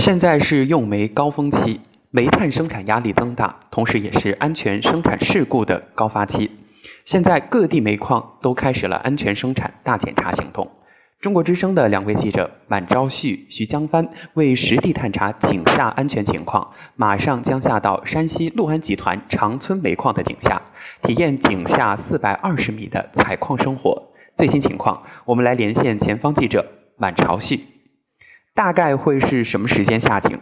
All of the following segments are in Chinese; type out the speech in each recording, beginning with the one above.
现在是用煤高峰期，煤炭生产压力增大，同时也是安全生产事故的高发期。现在各地煤矿都开始了安全生产大检查行动。中国之声的两位记者满昭旭、徐江帆为实地探查井下安全情况，马上将下到山西陆安集团长春煤矿的井下，体验井下四百二十米的采矿生活。最新情况，我们来连线前方记者满朝旭。大概会是什么时间下井？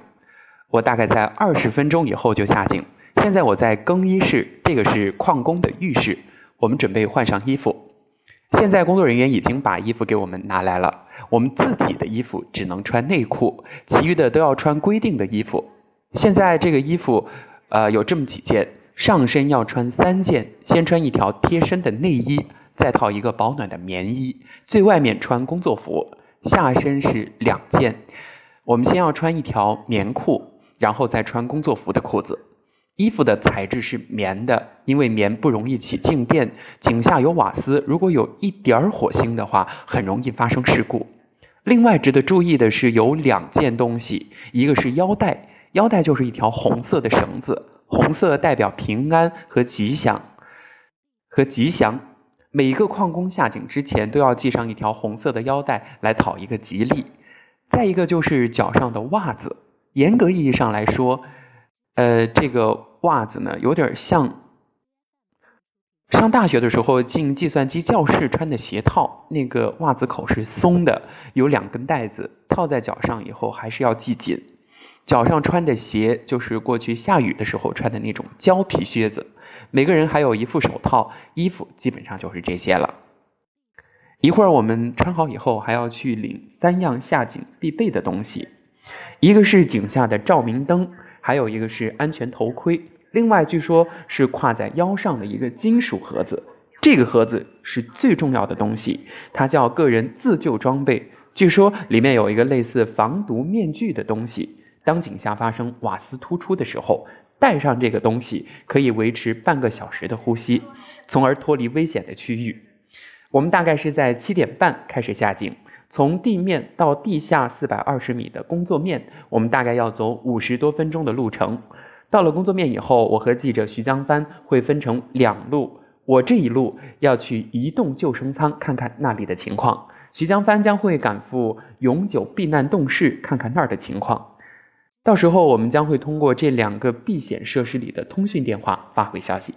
我大概在二十分钟以后就下井。现在我在更衣室，这个是矿工的浴室，我们准备换上衣服。现在工作人员已经把衣服给我们拿来了，我们自己的衣服只能穿内裤，其余的都要穿规定的衣服。现在这个衣服，呃，有这么几件：上身要穿三件，先穿一条贴身的内衣，再套一个保暖的棉衣，最外面穿工作服。下身是两件，我们先要穿一条棉裤，然后再穿工作服的裤子。衣服的材质是棉的，因为棉不容易起静电。井下有瓦斯，如果有一点儿火星的话，很容易发生事故。另外值得注意的是，有两件东西，一个是腰带，腰带就是一条红色的绳子，红色代表平安和吉祥，和吉祥。每一个矿工下井之前都要系上一条红色的腰带来讨一个吉利。再一个就是脚上的袜子，严格意义上来说，呃，这个袜子呢有点像上大学的时候进计算机教室穿的鞋套，那个袜子口是松的，有两根带子，套在脚上以后还是要系紧。脚上穿的鞋就是过去下雨的时候穿的那种胶皮靴子。每个人还有一副手套，衣服基本上就是这些了。一会儿我们穿好以后，还要去领三样下井必备的东西，一个是井下的照明灯，还有一个是安全头盔，另外据说是挎在腰上的一个金属盒子。这个盒子是最重要的东西，它叫个人自救装备。据说里面有一个类似防毒面具的东西，当井下发生瓦斯突出的时候。带上这个东西可以维持半个小时的呼吸，从而脱离危险的区域。我们大概是在七点半开始下井，从地面到地下四百二十米的工作面，我们大概要走五十多分钟的路程。到了工作面以后，我和记者徐江帆会分成两路，我这一路要去移动救生舱看看那里的情况，徐江帆将会赶赴永久避难洞室看看那儿的情况。到时候我们将会通过这两个避险设施里的通讯电话发回消息。